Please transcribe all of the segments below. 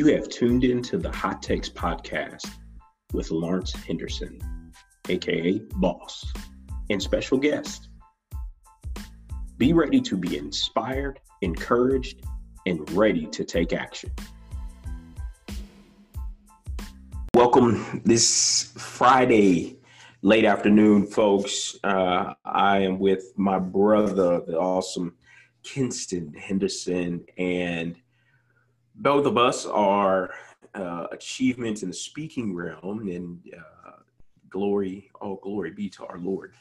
You have tuned into the Hot Takes podcast with Lawrence Henderson, aka Boss, and special guest. Be ready to be inspired, encouraged, and ready to take action. Welcome this Friday, late afternoon, folks. Uh, I am with my brother, the awesome Kinston Henderson, and both of us are uh, achievements in the speaking realm and uh, glory, all glory be to our Lord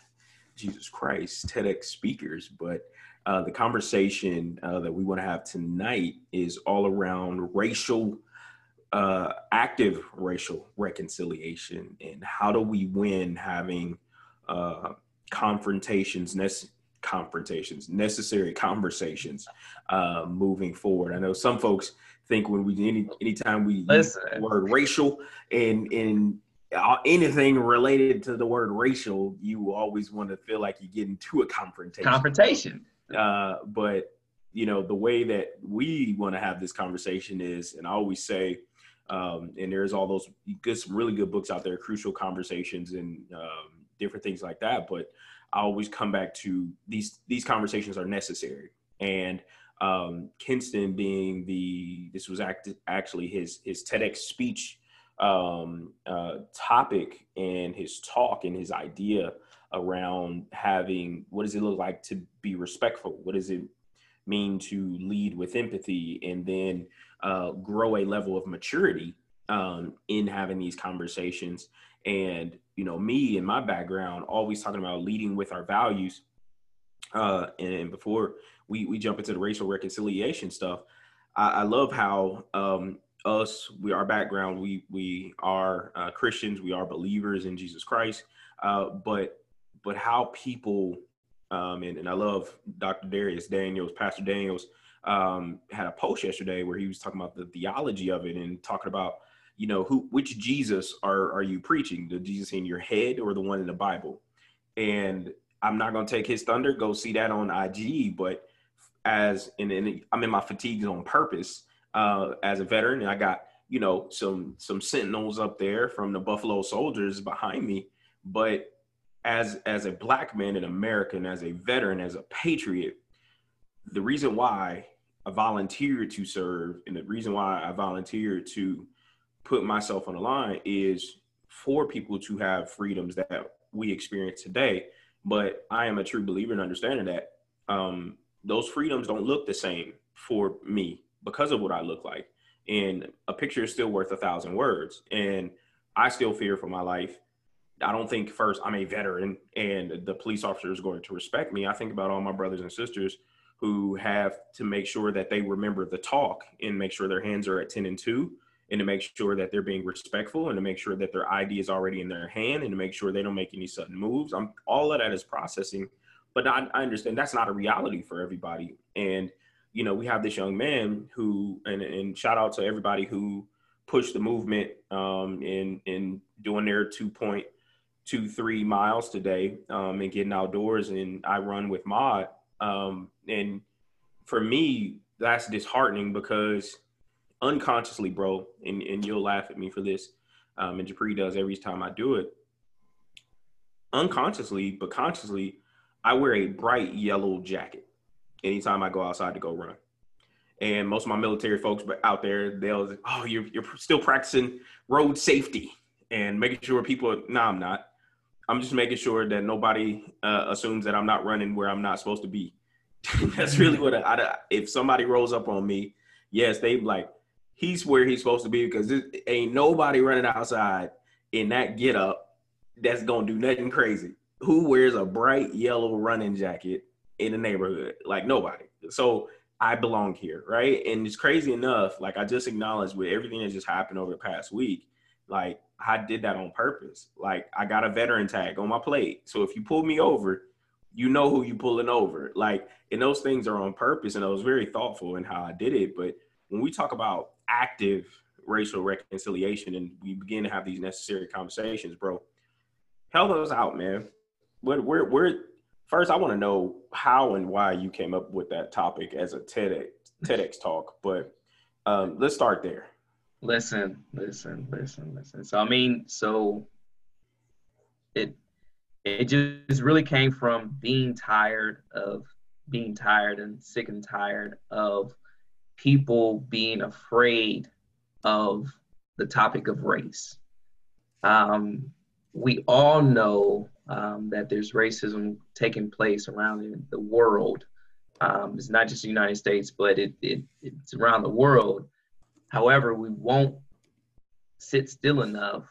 Jesus Christ, TEDx speakers. But uh, the conversation uh, that we want to have tonight is all around racial, uh, active racial reconciliation and how do we win having uh, confrontations, confrontations, necessary conversations moving forward. I know some folks think when we any anytime we Listen. use the word racial and and uh, anything related to the word racial, you always want to feel like you get into a confrontation. Confrontation. Uh, but you know the way that we want to have this conversation is, and I always say, um, and there's all those good, some really good books out there, crucial conversations and um, different things like that. But I always come back to these these conversations are necessary, and um, Kinston being the this was act- actually his his TEDx speech um, uh, topic and his talk and his idea around having what does it look like to be respectful? What does it mean to lead with empathy and then uh, grow a level of maturity um, in having these conversations? And you know, me and my background always talking about leading with our values. Uh, and before we we jump into the racial reconciliation stuff. I, I love how um, us we our background we we are uh, Christians, we are believers in Jesus Christ, uh, but but how people um, and, and I love Dr. Dharius Daniels, Pastor Daniels um, had a post yesterday where he was talking about the theology of it and talking about you know who which Jesus are are you preaching the Jesus in your head or the one in the Bible and I'm not going to take his thunder go see that on IG but as in, in I'm in my fatigues on purpose uh, as a veteran, and I got you know some some sentinels up there from the Buffalo Soldiers behind me, but as as a black man in America and as a veteran, as a patriot, the reason why I volunteered to serve and the reason why I volunteered to put myself on the line is for people to have freedoms that we experience today. But I am a true believer in understanding that um, those freedoms don't look the same for me because of what I look like. And a picture is still worth a thousand words. And I still fear for my life. I don't think first I'm a veteran and the police officer is going to respect me. I think about all my brothers and sisters who have to make sure that they remember the talk and make sure their hands are at 10 and 2 and to make sure that they're being respectful and to make sure that their ID is already in their hand and to make sure they don't make any sudden moves. I'm all of that is processing but I, I understand that's not a reality for everybody. And you know, we have this young man who, and, and shout out to everybody who pushed the movement um, in in doing their two point two three miles today um, and getting outdoors. And I run with Maud, um, and for me, that's disheartening because unconsciously, bro, and, and you'll laugh at me for this, um, and Japri does every time I do it. Unconsciously, but consciously, I wear a bright yellow jacket anytime I go outside to go run. And most of my military folks out there, they'll, oh, you're, you're still practicing road safety and making sure people, no, nah, I'm not. I'm just making sure that nobody uh, assumes that I'm not running where I'm not supposed to be. That's really what I, I, if somebody rolls up on me, yes, they like, he's where he's supposed to be because ain't nobody running outside in that get up that's gonna do nothing crazy who wears a bright yellow running jacket in the neighborhood? Like nobody. So I belong here, right? And it's crazy enough. Like I just acknowledged with everything that just happened over the past week, like I did that on purpose. Like I got a veteran tag on my plate. So if you pull me over, you know who you pulling over. Like, and those things are on purpose. And I was very thoughtful in how I did it. But when we talk about active racial reconciliation and we begin to have these necessary conversations, bro, help us out, man where, where, where first I want to know how and why you came up with that topic as a TEDx TEDx talk, but um, let's start there. Listen, listen, listen, listen. So I mean, so it it just really came from being tired of being tired and sick and tired of people being afraid of the topic of race. Um, we all know um, that there's racism taking place around the world. Um, it's not just the United States, but it, it, it's around the world. However, we won't sit still enough,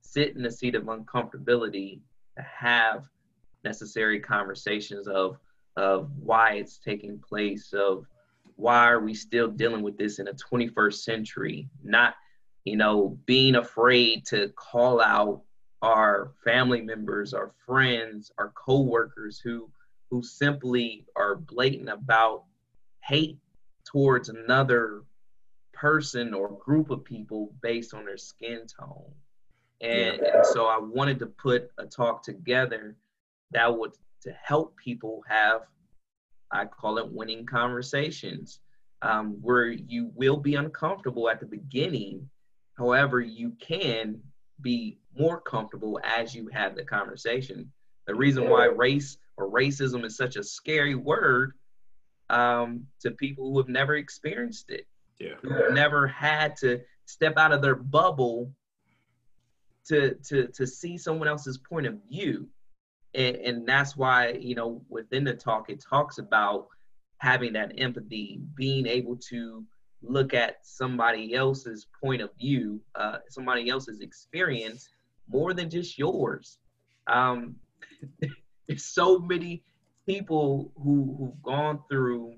sit in a seat of uncomfortability to have necessary conversations of of why it's taking place, of why are we still dealing with this in the 21st century, not you know being afraid to call out our family members, our friends, our co-workers who who simply are blatant about hate towards another person or group of people based on their skin tone. And, yeah. and so I wanted to put a talk together that would to help people have, I call it winning conversations, um, where you will be uncomfortable at the beginning. However, you can be more comfortable as you have the conversation. The reason why race or racism is such a scary word um, to people who have never experienced it, yeah. who never had to step out of their bubble to to to see someone else's point of view, and, and that's why you know within the talk it talks about having that empathy, being able to look at somebody else's point of view, uh, somebody else's experience, more than just yours. Um, there's so many people who who've gone through,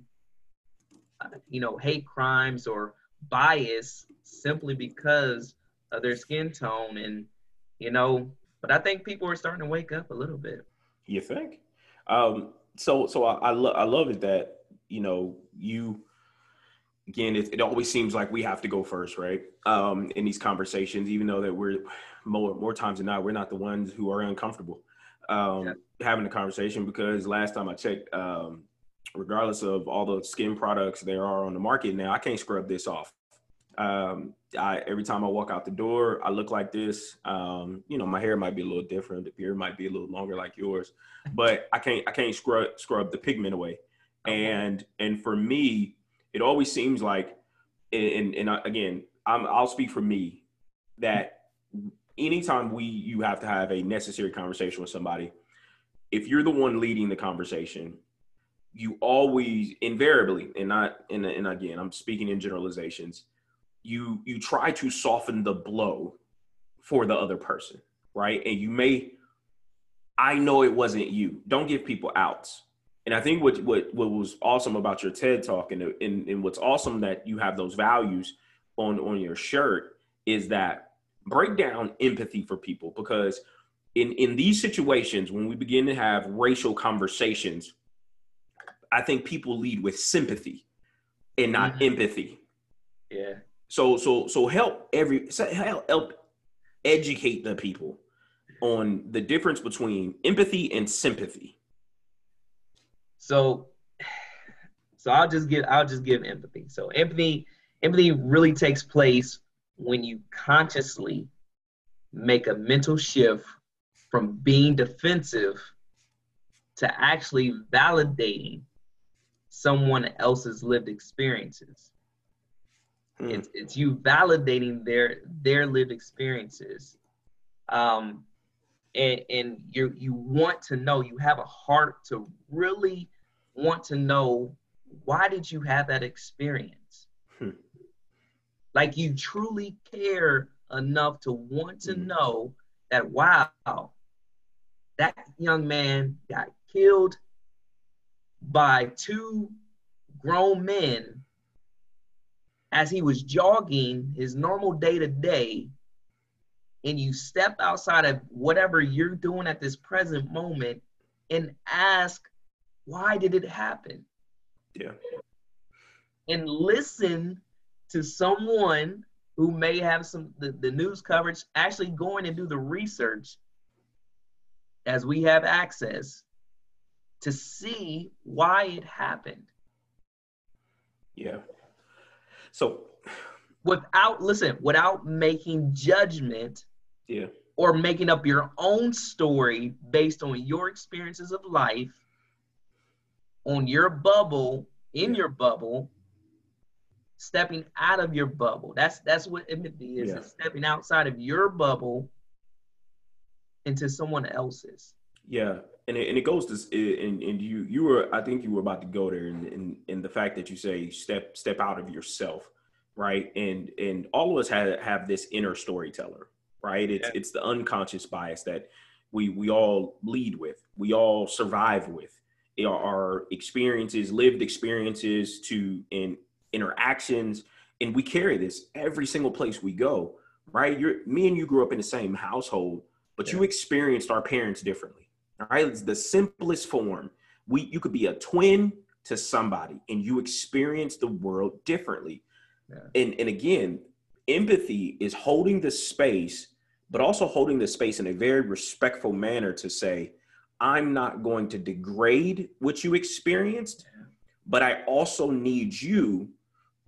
uh, you know, hate crimes or bias simply because of their skin tone, and you know. But I think people are starting to wake up a little bit. You think? Um, so, so I I, lo- I love it that you know you again, it, it, always seems like we have to go first, right? Um, in these conversations, even though that we're more more times than not, we're not the ones who are uncomfortable um, yeah. having the conversation because last time I checked, um, regardless of all the skin products there are on the market now, I can't scrub this off. Um, I, every time I walk out the door, I look like this. Um, you know, my hair might be a little different, the beard might be a little longer like yours, but I can't I can't scrub scrub the pigment away. And and for me, it always seems like, and and again, I'm, I'll speak for me that anytime we you have to have a necessary conversation with somebody, if you're the one leading the conversation, you always invariably, and not and, and again, I'm speaking in generalizations, you you try to soften the blow for the other person, right? And you may I know it wasn't you. Don't give people outs. And I think what what what was awesome about your TED talk and, and and what's awesome that you have those values on on your shirt is that break down empathy for people because in in these situations when we begin to have racial conversations i think people lead with sympathy and not mm-hmm. empathy. Yeah. So so so help every help, help educate the people on the difference between empathy and sympathy so so i'll just give i'll just give empathy so empathy empathy really takes place when you consciously make a mental shift from being defensive to actually validating someone else's lived experiences. Mm. It's, it's you validating their their lived experiences. Um, and, and you you want to know, you have a heart to really want to know why did you have that experience? Like you truly care enough to want to mm-hmm. know that, wow, that young man got killed by two grown men as he was jogging his normal day to day and you step outside of whatever you're doing at this present moment and ask why did it happen yeah and listen to someone who may have some the, the news coverage actually going and do the research as we have access to see why it happened. Yeah. So without listen, without making judgment Yeah. or making up your own story based on your experiences of life, on your bubble, in Yeah. your bubble, stepping out of your bubble. That's that's what empathy is. Yeah. Stepping outside of your bubble into someone else's. Yeah, and it, and it goes to and and you you were I think you were about to go there and and, and the fact that you say step step out of yourself, right? And and all of us have have this inner storyteller, right? It's Yeah. it's the unconscious bias that we we all lead with, we all survive with. Our experiences, lived experiences, to in interactions, and we carry this every single place we go, right? You're me and you grew up in the same household, but you experienced our parents differently. All right, it's the simplest form. We you could be a twin to somebody, and you experience the world differently. Yeah. And and again, empathy is holding the space, but also holding the space in a very respectful manner to say, I'm not going to degrade what you experienced, but I also need you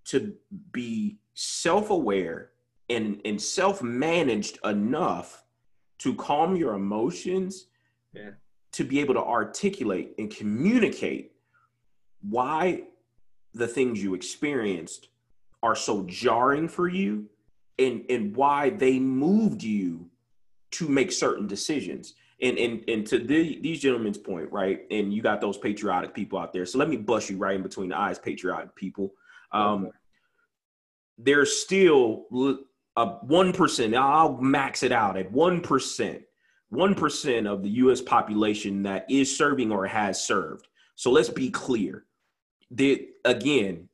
to be self-aware and, and self-managed enough to calm your emotions Yeah. to be able to articulate and communicate why the things you experienced are so jarring for you and and why they moved you to make certain decisions and and and to the, these gentlemen's point right and you got those patriotic people out there so let me bust you right in between the eyes patriotic people um Okay. there's still a 1% i'll max it out at 1% 1% of the US population that is serving or has served. So let's be clear. The, again,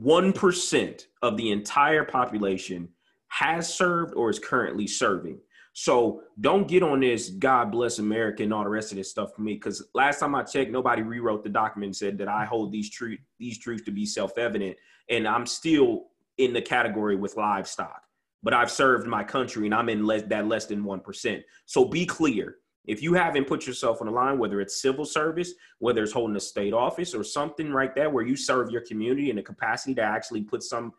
1% of the entire population has served or is currently serving. So don't get on this God bless America and all the rest of this stuff for me. Because last time I checked, nobody rewrote the document and said that I hold these truth these truths to be self-evident. And I'm still in the category with livestock. But I've served my country and I'm in less, that less than 1%. So be clear. If you haven't put yourself on the line, whether it's civil service, whether it's holding a state office or something right there where you serve your community in a capacity to actually put some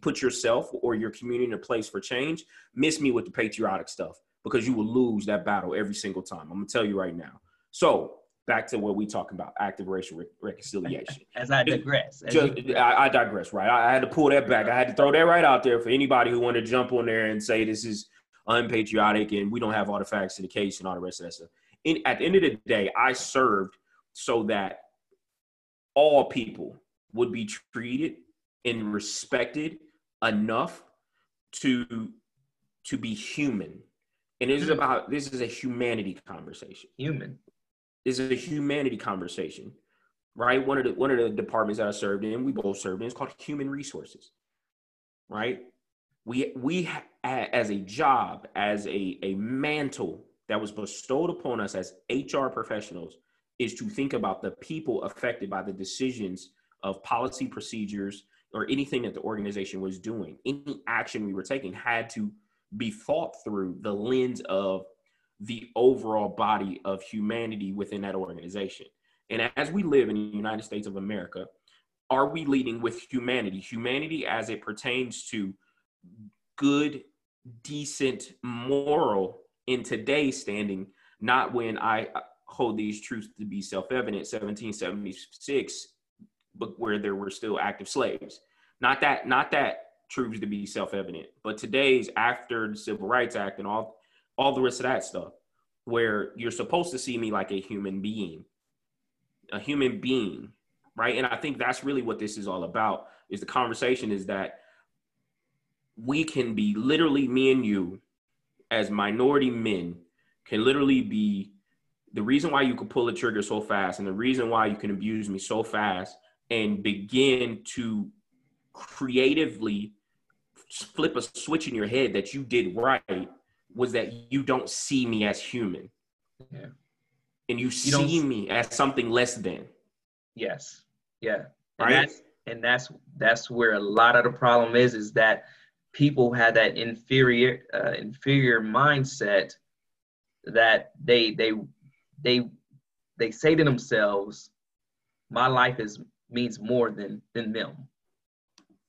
put yourself or your community in a place for change, miss me with the patriotic stuff because you will lose that battle every single time. I'm gonna tell you right now. So back to what we talking about, active racial re- reconciliation. As I digress. as Just, you- I, I digress, right? I, I had to pull that back. I had to throw that right out there for anybody who wanted to jump on there and say this is unpatriotic and we don't have all the facts in the case and all the rest of that stuff. In, at the end of the day, I served so that all people would be treated and respected enough to to be human. And this is about this is a humanity conversation human. This is a humanity conversation, right? One of the one of the departments that I served in, we both served in, is called human resources, right? We we ha- as a job, as a a mantle that was bestowed upon us as HR professionals, is to think about the people affected by the decisions of policy procedures or anything that the organization was doing. Any action we were taking had to be thought through the lens of the overall body of humanity within that organization. And as we live in the United States of America, are we leading with humanity? Humanity as it pertains to good, decent, moral in today's standing, not when I hold these truths to be self evident, 1776, but where there were still active slaves. Not that, not that truths to be self evident, but today's after the Civil Rights Act and all all the rest of that stuff, where you're supposed to see me like a human being, a human being, right? And I think that's really what this is all about. Is the conversation is that we can be literally me and you, as minority men, can literally be the reason why you can pull a trigger so fast, and the reason why you can abuse me so fast, and begin to creatively flip a switch in your head that you did right was that you don't see me as human. Yeah. And you, You see me as something less than. Yes. Yeah. And Right. that's and that's that's where a lot of the problem is is that people have that inferior uh, inferior mindset that they they they they say to themselves my life is means more than than them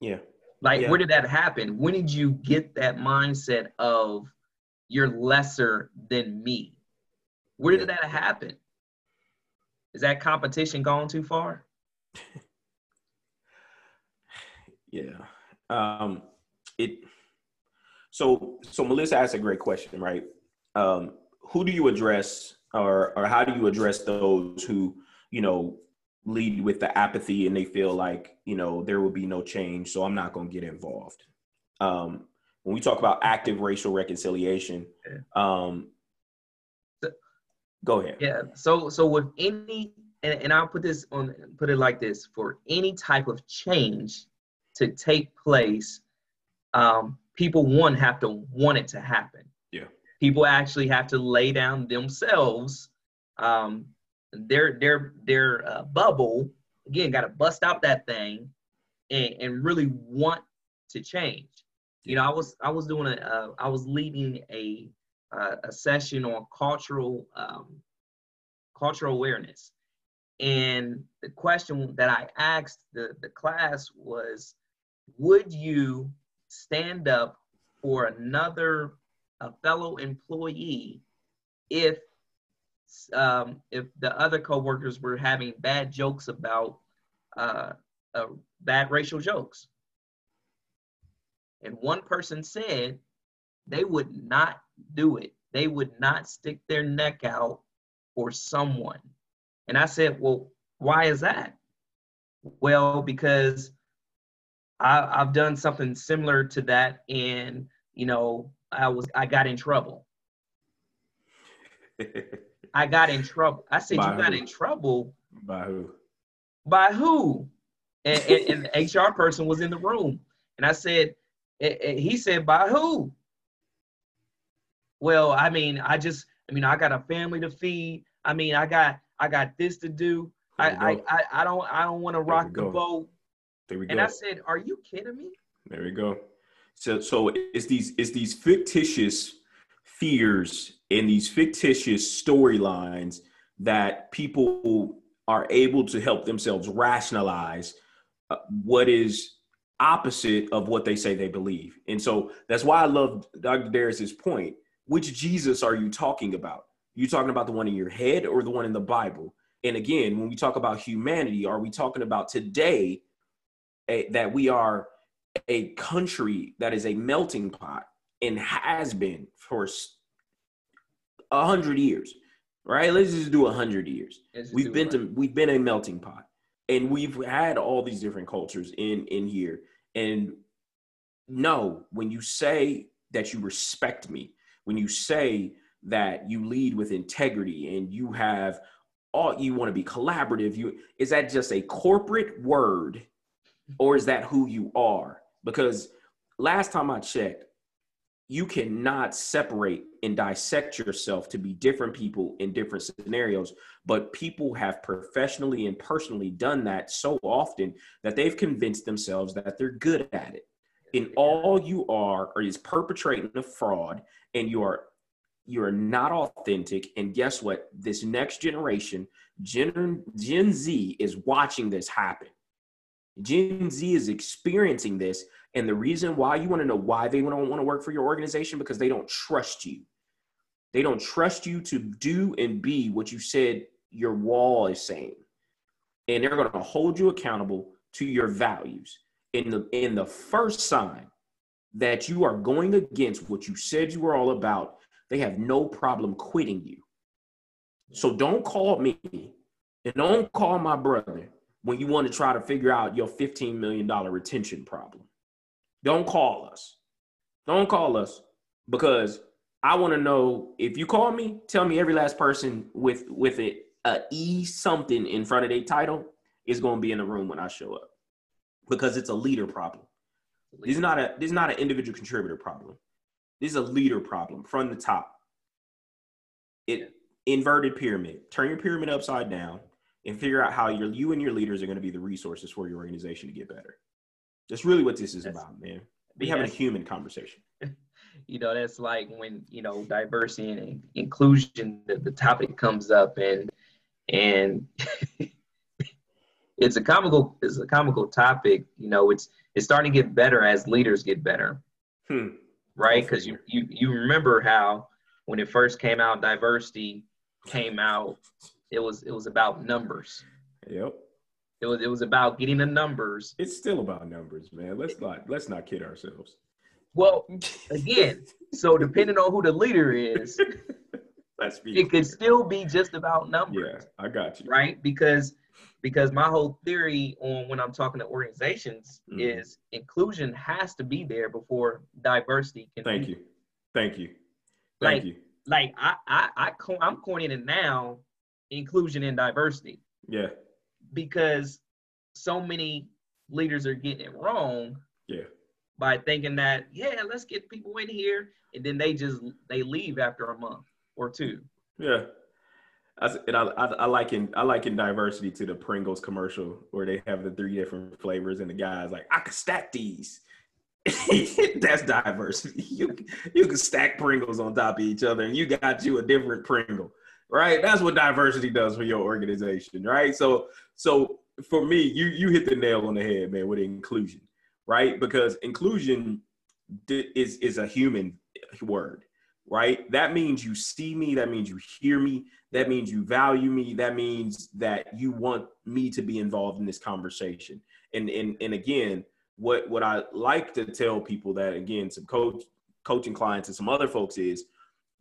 Yeah. Like, Yeah. where did that happen? When did you get that mindset of you're lesser than me? Where did that happen? Is that competition gone too far? Yeah. Um, it. So so Melissa asked a great question, right? Um, who do you address, or or how do you address those who you know lead with the apathy and they feel like you know there will be no change, so I'm not going to get involved. Um, when we talk about active racial reconciliation, um, go ahead. Yeah. So so with any and, and I'll put this on put it like this for any type of change to take place, um, people one have to want it to happen. Yeah. People actually have to lay down themselves, um, their their their uh, bubble again. Got to bust out that thing, and, and really want to change. You know, I was I was doing a uh, I was leading a uh, a session on cultural um, cultural awareness. And the question that I asked the, the class was, would you stand up for another a fellow employee if um, if the other coworkers were having bad jokes about uh, uh, bad racial jokes? And one person said they would not do it. They would not stick their neck out for someone. And I said, Well, why is that? Well, because I, I've done something similar to that, and you know, I was I got in trouble. I got in trouble. I said, By You got in trouble By who? by who? And, and, and the HR person was in the room. And I said, and he said, by who? Well, I mean, I just, I mean, I got a family to feed. I mean, I got, I got this to do. I, I. I, I don't, I don't want to rock the boat. There we go. And. I said, are you kidding me? There we go. So so it's these it's these fictitious fears and these fictitious storylines that people are able to help themselves rationalize uh, what is opposite of what they say they believe. And so that's why I love Dr. Dharius's point. Which Jesus are you talking about? You talking about the one in your head or the one in the Bible? And again, when we talk about humanity, are we talking about today a, that we are a country that is a melting pot and has been for a hundred years, right? Let's just do a hundred years. We've been to we've been a melting pot, and we've had all these different cultures in in here. And no, when you say that you respect me, when you say that you lead with integrity and you have all you want to be collaborative, you is that just a corporate word or is that who you are? Because last time I checked, you cannot separate and dissect yourself to be different people in different scenarios. But people have professionally and personally done that so often that they've convinced themselves that they're good at it. And all you are is perpetrating a fraud, and you are you are not authentic. And guess what? This next generation, Gen, Gen Z, is watching this happen. Gen Z is experiencing this. And the reason why you want to know why they don't want to work for your organization because they don't trust you. They don't trust you to do and be what you said your wall is saying. And they're going to hold you accountable to your values. In the in the first sign that you are going against what you said you were all about, they have no problem quitting you. So don't call me and don't call my brother when you want to try to figure out your $15 million retention problem. Don't call us. Don't call us because I want to know if you call me, tell me every last person with with it a E something in front of their title is going to be in the room when I show up because it's a leader problem. This is not a this is not an individual contributor problem. This is a leader problem from the top. It inverted pyramid. Turn your pyramid upside down and figure out how your you and your leaders are going to be the resources for your organization to get better. That's really what this is That's- about, man. We having a human conversation. you know that's like when you know diversity and inclusion the, the topic comes up and and it's a comical it's a comical topic you know it's it's starting to get better as leaders get better. Hmm. Right? Because you, you you remember how when it first came out, diversity came out, it was it was about numbers. Yep. It was it was about getting the numbers. It's still about numbers, man. Let's not let's not kid ourselves. Well, again, so depending on who the leader is, let's be it could still be just about numbers. Yeah, I got you. Right? Because because my whole theory on when I'm talking to organizations mm-hmm. is inclusion has to be there before diversity can. Thank be. you, thank you, thank like, you. Like I I, I I'm coining it now, inclusion and diversity. Yeah. Because so many leaders are getting it wrong. Yeah. By thinking that yeah, let's get people in here, and then they just they leave after a month or two. Yeah. I, and I, I, I like in I like in diversity to the Pringles commercial where they have the three different flavors and the guy's like I could stack these. That's diversity. You you can stack Pringles on top of each other and you got you a different Pringle, right? That's what diversity does for your organization, right? So so for me, you you hit the nail on the head, man, with inclusion, right? Because inclusion is is a human word right? That means you see me, that means you hear me, that means you value me, that means that you want me to be involved in this conversation. And and and again, what what I like to tell people that again, some coach coaching clients and some other folks is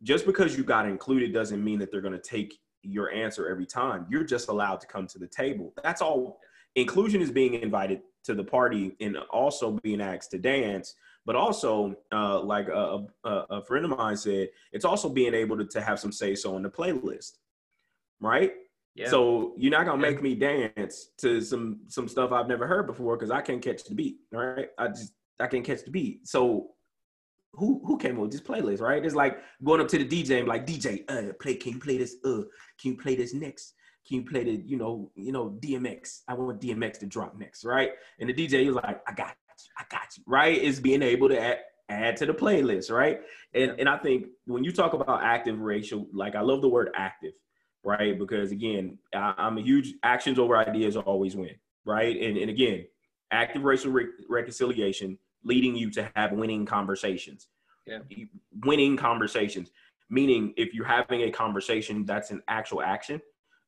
just because you got included doesn't mean that they're going to take your answer every time. You're just allowed to come to the table. That's all. Inclusion is being invited to the party and also being asked to dance but also uh, like a, a, a, friend of mine said it's also being able to, to have some say so in the playlist right yeah. so you're not gonna make me dance to some some stuff i've never heard before because i can't catch the beat right i just i can't catch the beat so who who came up with this playlist right it's like going up to the dj and like dj uh play can you play this uh can you play this next can you play the, you know, you know, DMX? I want DMX to drop next, right? And the DJ is like, I got you, I got you, right? Is being able to add, add to the playlist, right? And and I think when you talk about active racial, like I love the word active, right? Because again, I, am a huge actions over ideas always win, right? And and again, active racial re- reconciliation leading you to have winning conversations. Yeah. Winning conversations, meaning if you're having a conversation that's an actual action,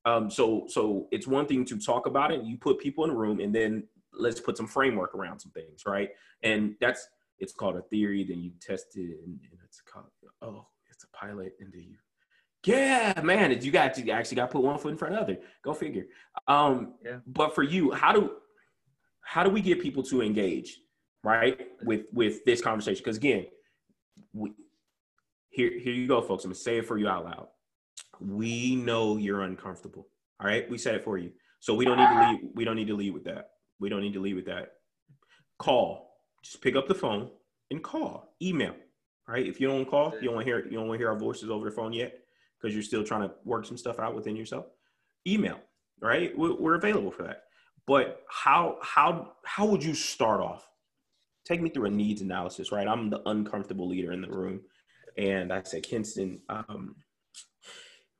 um, so so it's one thing to talk about it. You put people in a room, and then let's put some framework around some things, right? And that's it's called a theory. Then you test it, and, and it's called oh, it's a pilot, and then you yeah, man, you got to actually got to put one foot in front of the other. Go figure. Um, yeah. But for you, how do how do we get people to engage, right, with with this conversation? Because again, we, here here you go, folks. I'm gonna say it for you out loud we know you're uncomfortable. All right, we said it for you. So we don't need to leave. We don't need to leave with that. We don't need to leave with that. Call. Just pick up the phone and call. Email. Right. If you don't call, you don't want hear. You don't want hear our voices over the phone yet because you're still trying to work some stuff out within yourself. Email. Right. We're available for that. But how how how would you start off? Take me through a needs analysis. Right. I'm the uncomfortable leader in the room, and I said, Kinston. Um,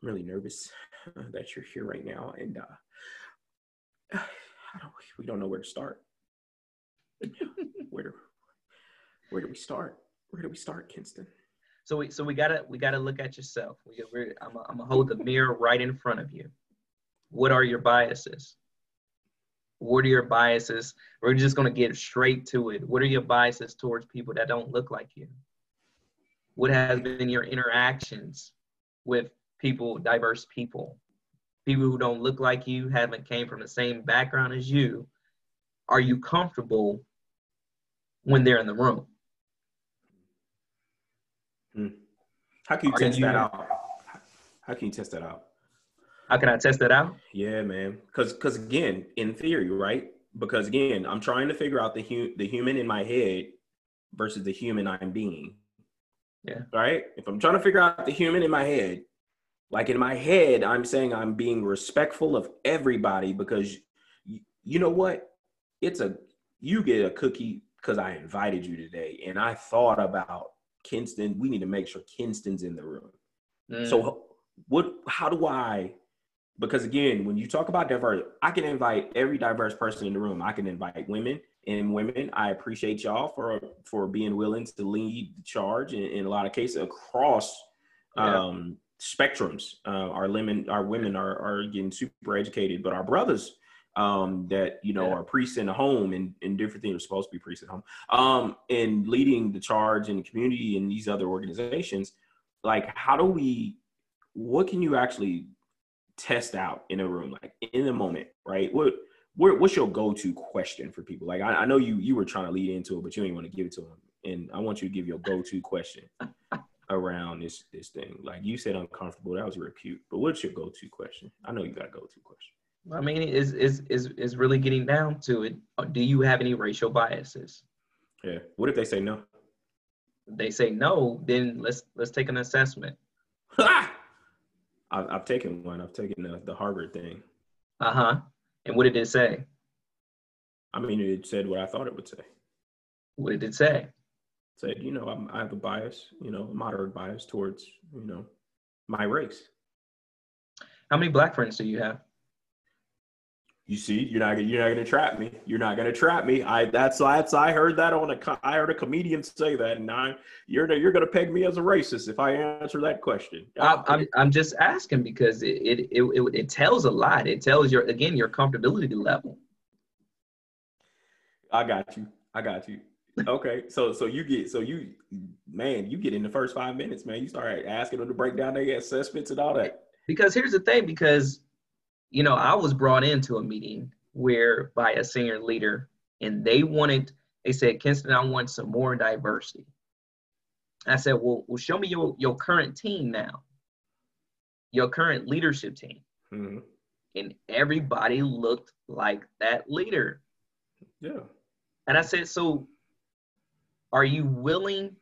I'm really nervous that you're here right now, and uh, don't, we don't know where to start. where do where do we start? Where do we start, Kinston? So we so we gotta we gotta look at yourself. We, we're, I'm a, I'm gonna hold the mirror right in front of you. What are your biases? What are your biases? We're just gonna get straight to it. What are your biases towards people that don't look like you? What has been your interactions with people, diverse people, people who don't look like you, haven't came from the same background as you, are you comfortable when they're in the room? Hmm. How can you are test you, that out? How can you test that out? How can I test that out? Yeah, man. Because because again, in theory, right? Because again, I'm trying to figure out the hu- the human in my head versus the human I'm being. Yeah. Right. If I'm trying to figure out the human in my head, like in my head, I'm saying I'm being respectful of everybody because you, you know what? It's a you get a cookie because I invited you today, and I thought about Kinston. We need to make sure Kinston's in the room. Mm. So what? How do I? Because again, when you talk about diverse, I can invite every diverse person in the room. I can invite women and women. I appreciate y'all for for being willing to lead the charge in, in a lot of cases across yeah. um, spectrums. Uh, our women, our women are are getting super educated, but our brothers um, that you know yeah. are priests in the home and, and different things are supposed to be priests at home um, and leading the charge in the community and these other organizations like how do we what can you actually test out in a room like in the moment right what what's your go-to question for people like I, I know you you were trying to lead into it but you didn't want to give it to them and i want you to give your go-to question around this this thing like you said uncomfortable that was real cute but what's your go-to question i know you got a go-to question I mean, is is is is really getting down to it. Uh, do you have any racial biases? Yeah. What if they say no? If they say no, then let's let's take an assessment. I've, I've taken one. I've taken the, the Harvard thing. Uh huh. And what did it say? I mean, it said what I thought it would say. What did it say? It said, you know, I'm, I have a bias, you know, a moderate bias towards, you know, my race. How many black friends do you have? You see, you're not you're not gonna trap me. You're not gonna trap me. I that's that's I heard that on a I heard a comedian say that, and I you're you're gonna peg me as a racist if I answer that question. I, I'm I'm just asking because it it, it it it tells a lot. It tells your again your comfortability level. I got you. I got you. Okay, so so you get so you man, you get in the first five minutes, man. You start asking them to break down their assessments and all that. Because here's the thing, because you know, I was brought into a meeting where by a senior leader, and they wanted, they said, Kinston, I want some more diversity. I said, well, well show me your, your current team now, your current leadership team. Mm-hmm. And everybody looked like that leader. Yeah. And I said, so are you willing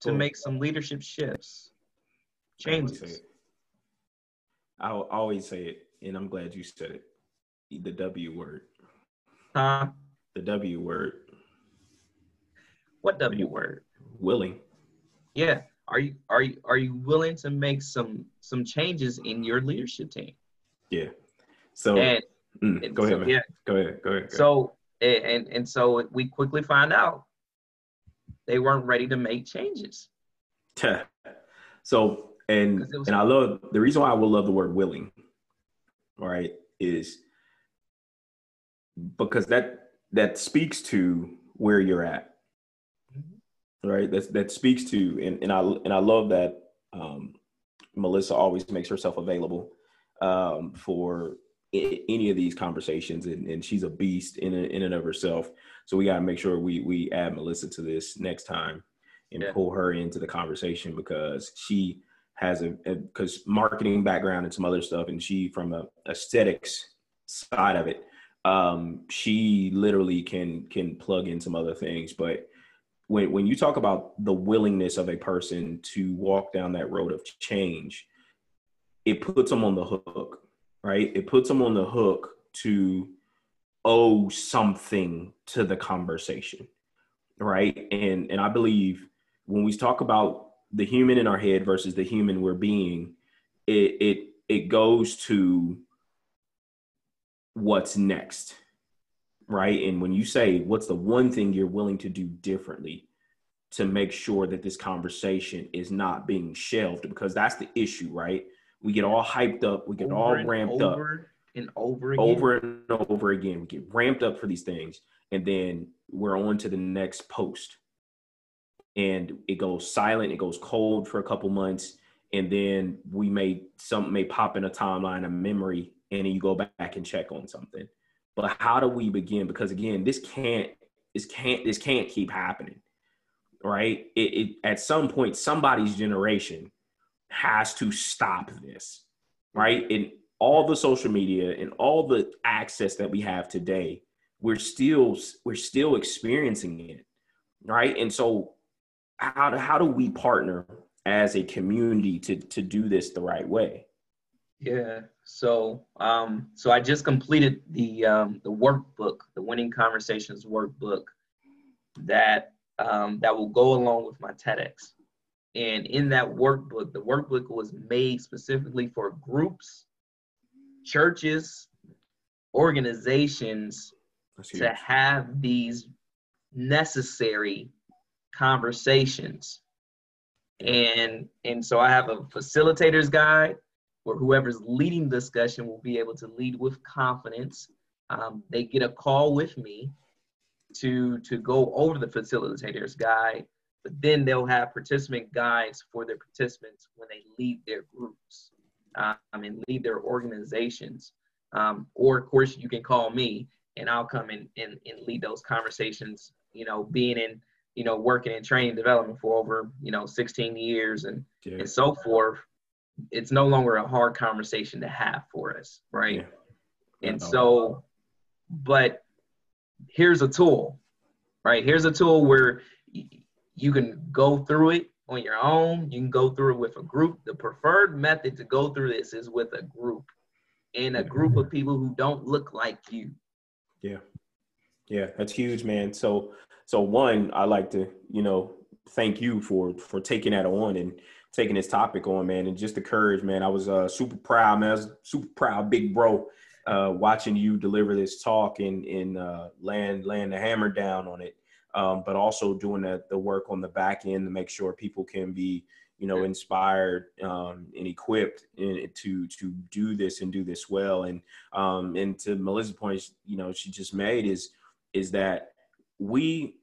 to make some leadership shifts, changes? I always say it and I'm glad you said it. The W word. Huh? The W word. What W word? Willing. Yeah. Are you are you are you willing to make some some changes in your leadership team? Yeah. So and, mm, and go so, ahead, man. Yeah. Go ahead. Go ahead. Go so and and so we quickly find out they weren't ready to make changes. so and and I love the reason why I will love the word willing right, is because that that speaks to where you're at. Mm-hmm. Right. That that speaks to and, and I and I love that um, Melissa always makes herself available um, for I- any of these conversations and, and she's a beast in, a, in and of herself. So we got to make sure we we add Melissa to this next time and yeah. pull her into the conversation because she has a because marketing background and some other stuff, and she from a aesthetics side of it, um, she literally can can plug in some other things. But when when you talk about the willingness of a person to walk down that road of change, it puts them on the hook, right? It puts them on the hook to owe something to the conversation, right? And and I believe when we talk about the human in our head versus the human we're being, it it it goes to what's next, right? And when you say what's the one thing you're willing to do differently to make sure that this conversation is not being shelved, because that's the issue, right? We get all hyped up, we get over all ramped over up and over again. over and over again. We get ramped up for these things, and then we're on to the next post and it goes silent, it goes cold for a couple months, and then we may some may pop in a timeline of memory, and then you go back and check on something. But how do we begin? Because again, this can't this can't this can't keep happening, right? It, it at some point somebody's generation has to stop this, right? And all the social media and all the access that we have today, we're still we're still experiencing it, right? And so how do, how do we partner as a community to to do this the right way? Yeah. So um, so I just completed the um, the workbook, the Winning Conversations workbook that um, that will go along with my TEDx. And in that workbook, the workbook was made specifically for groups, churches, organizations to have these necessary conversations. And and so I have a facilitator's guide where whoever's leading the discussion will be able to lead with confidence. Um, they get a call with me to to go over the facilitator's guide, but then they'll have participant guides for their participants when they lead their groups um, and lead their organizations. Um, or of course you can call me and I'll come in and, and lead those conversations, you know, being in, you know, working in training development for over, you know, 16 years and, yeah. and so forth. It's no longer a hard conversation to have for us, right? Yeah. And so, but here's a tool, right? Here's a tool where you can go through it on your own. You can go through it with a group. The preferred method to go through this is with a group and a group of people who don't look like you. Yeah. Yeah, that's huge, man. So so one, I like to, you know, thank you for for taking that on and taking this topic on, man, and just the courage, man. I was uh, super proud, man. I was super proud, big bro, uh, watching you deliver this talk and and uh, land land the hammer down on it, um, but also doing the the work on the back end to make sure people can be you know inspired um, and equipped in, to to do this and do this well and um, and to melissa's point you know she just made is is that we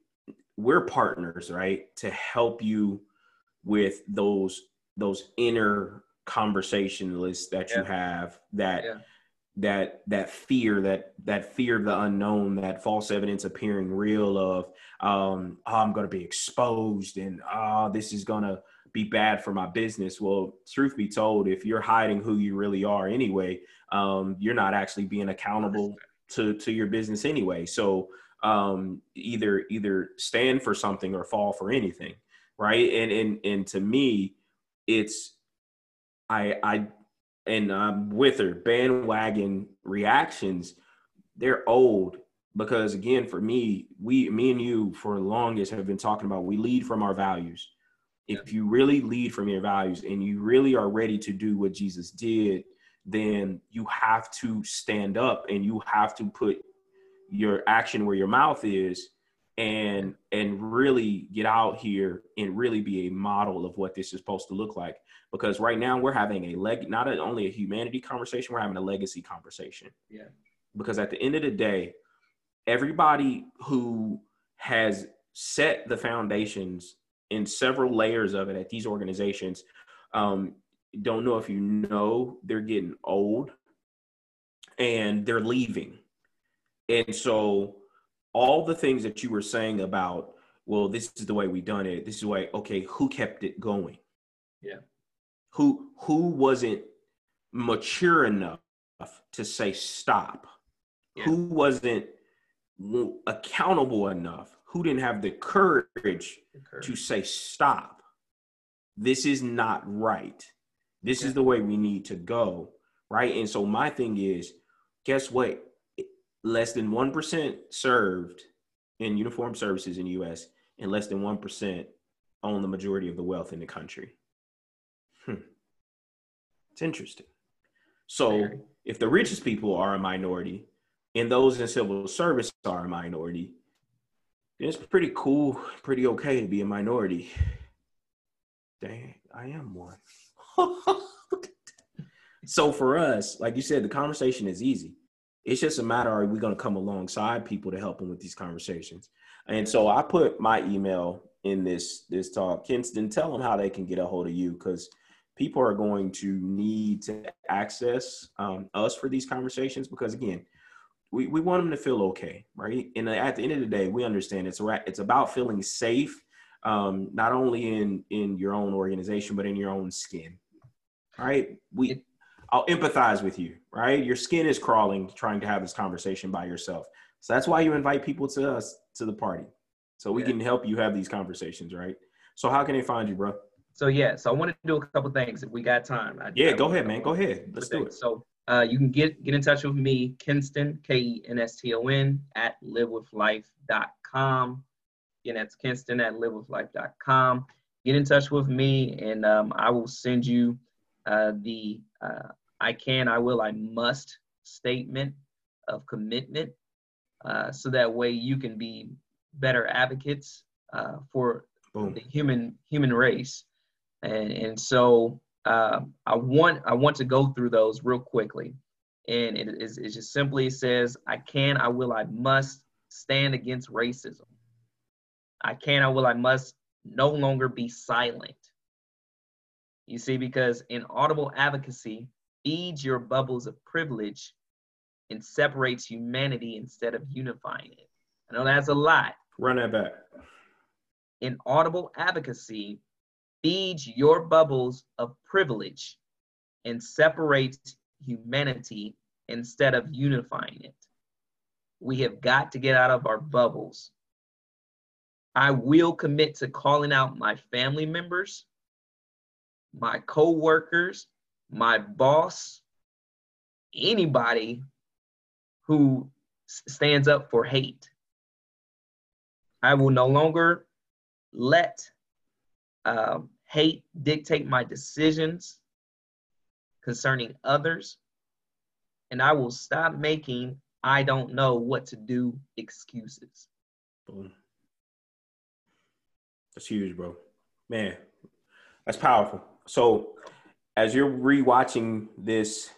we're partners right to help you with those those inner conversation lists that yeah. you have that yeah. that that fear that that fear of the unknown that false evidence appearing real of um oh, i'm going to be exposed and oh this is going to be bad for my business. Well, truth be told, if you're hiding who you really are anyway, um, you're not actually being accountable to to your business anyway. So um, either either stand for something or fall for anything, right? And and and to me, it's I I and I'm with her bandwagon reactions. They're old because again, for me, we me and you for longest have been talking about we lead from our values if you really lead from your values and you really are ready to do what Jesus did, then you have to stand up and you have to put your action where your mouth is and and really get out here and really be a model of what this is supposed to look like because right now we're having a leg not only a humanity conversation we're having a legacy conversation yeah because at the end of the day everybody who has set the foundations in several layers of it at these organizations. Um, don't know if you know they're getting old and they're leaving. And so all the things that you were saying about, well, this is the way we done it. This is the way, okay, who kept it going? Yeah. Who who wasn't mature enough to say stop? Yeah. Who wasn't accountable enough who didn't have the courage, the courage. to say, stop. This is not right. This yeah. is the way we need to go. Right. And so my thing is, guess what? Less than 1% served in uniform services in the US and less than 1% own the majority of the wealth in the country. Hmm. It's interesting. So if the richest people are a minority and those in civil service are a minority, it's pretty cool, pretty okay to be a minority. Dang, I am one. so for us, like you said, the conversation is easy. It's just a matter are we going to come alongside people to help them with these conversations? And so I put my email in this this talk. Kenston, tell them how they can get a hold of you because people are going to need to access um, us for these conversations because again, we, we want them to feel okay, right? And at the end of the day, we understand it's. It's about feeling safe, um, not only in in your own organization but in your own skin, right? We, I'll empathize with you, right? Your skin is crawling trying to have this conversation by yourself. So that's why you invite people to us to the party, so we yeah. can help you have these conversations, right? So how can they find you, bro? So yeah, so I want to do a couple things if we got time. I, yeah, I go ahead, man. Go ahead. Let's do it. So uh, you can get get in touch with me, Kenston, K E N S T O N, at livewithlife.com. Again, that's Kenston at livewithlife.com. Get in touch with me, and um, I will send you uh, the uh, I can, I will, I must statement of commitment uh, so that way you can be better advocates uh, for Boom. the human human race. And and so uh, I want I want to go through those real quickly. And it is it just simply says I can, I will, I must stand against racism. I can, I will, I must no longer be silent. You see, because in audible advocacy feeds your bubbles of privilege and separates humanity instead of unifying it. I know that's a lot. Run that back. Inaudible advocacy feeds your bubbles of privilege and separates humanity instead of unifying it. We have got to get out of our bubbles. I will commit to calling out my family members, my co-workers, my boss, anybody who stands up for hate. I will no longer let uh, hate dictate my decisions concerning others. And I will stop making I don't know what to do excuses. Boom. That's huge, bro. Man, that's powerful. So as you're rewatching this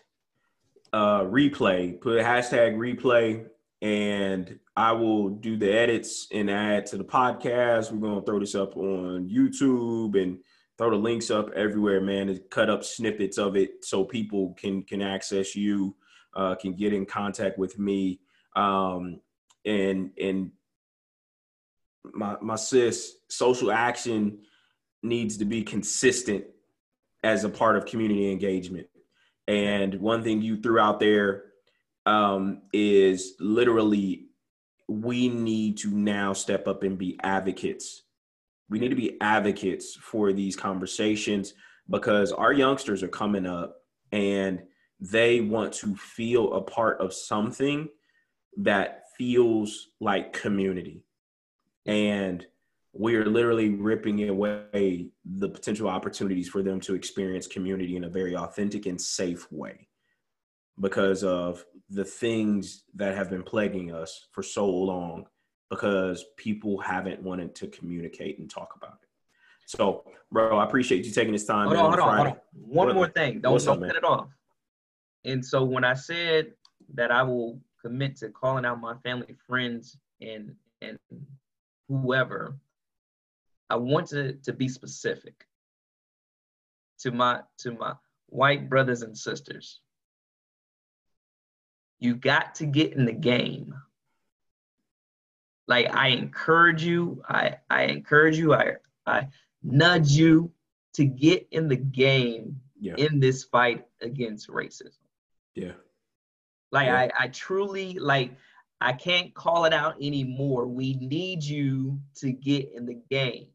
uh, replay, put hashtag replay, and I will do the edits and add to the podcast. We're gonna throw this up on YouTube and throw the links up everywhere, man. And cut up snippets of it so people can can access you, uh, can get in contact with me, um, and and my my sis, social action needs to be consistent as a part of community engagement. And one thing you threw out there um, is literally we need to now step up and be advocates. We need to be advocates for these conversations because our youngsters are coming up and they want to feel a part of something that feels like community. And we are literally ripping away the potential opportunities for them to experience community in a very authentic and safe way because of the things that have been plaguing us for so long because people haven't wanted to communicate and talk about it. So, bro, I appreciate you taking this time. Hold on, hold on, hold on. One what, more thing. Don't, don't cut it off. And so when I said that I will commit to calling out my family, friends, and and whoever, I want to, to be specific to my to my white brothers and sisters. You got to get in the game. Like I encourage you, I, I encourage you, I, I nudge you to get in the game yeah. in this fight against racism. Yeah. Like yeah. I, I truly like I can't call it out anymore. We need you to get in the game.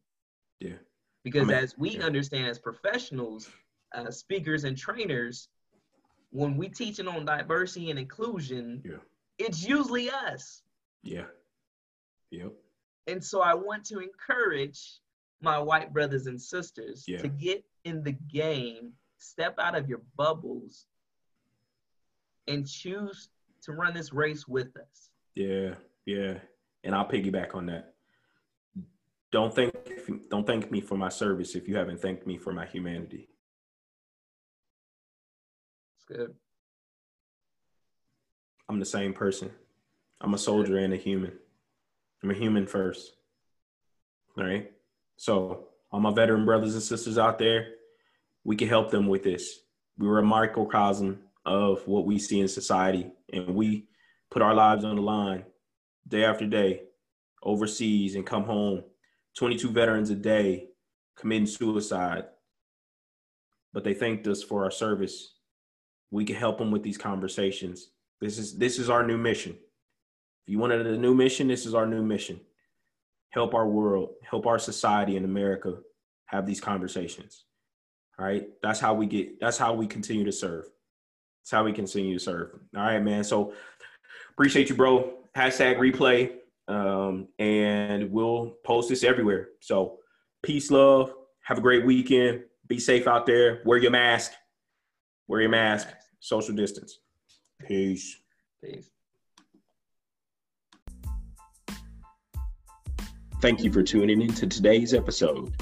Yeah. Because I mean, as we yeah. understand as professionals, uh, speakers and trainers, when we teaching on diversity and inclusion, yeah. it's usually us. Yeah. Yep. And so I want to encourage my white brothers and sisters yeah. to get in the game, step out of your bubbles, and choose to run this race with us. Yeah, yeah. And I'll piggyback on that. Don't thank don't thank me for my service if you haven't thanked me for my humanity. It's good. I'm the same person. I'm a soldier and a human. I'm a human first. All right. So, all my veteran brothers and sisters out there, we can help them with this. We were a microcosm of what we see in society, and we put our lives on the line day after day overseas and come home. 22 veterans a day committing suicide, but they thanked us for our service we can help them with these conversations. This is this is our new mission. If you wanted a new mission, this is our new mission. Help our world, help our society in America have these conversations. All right. That's how we get that's how we continue to serve. That's how we continue to serve. All right, man. So appreciate you, bro. Hashtag replay. Um, and we'll post this everywhere. So peace, love. Have a great weekend. Be safe out there. Wear your mask. Wear your mask social distance. Peace. Peace. Thank you for tuning in to today's episode.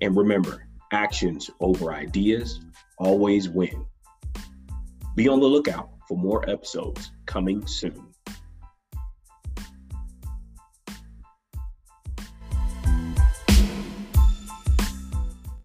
And remember, actions over ideas always win. Be on the lookout for more episodes coming soon.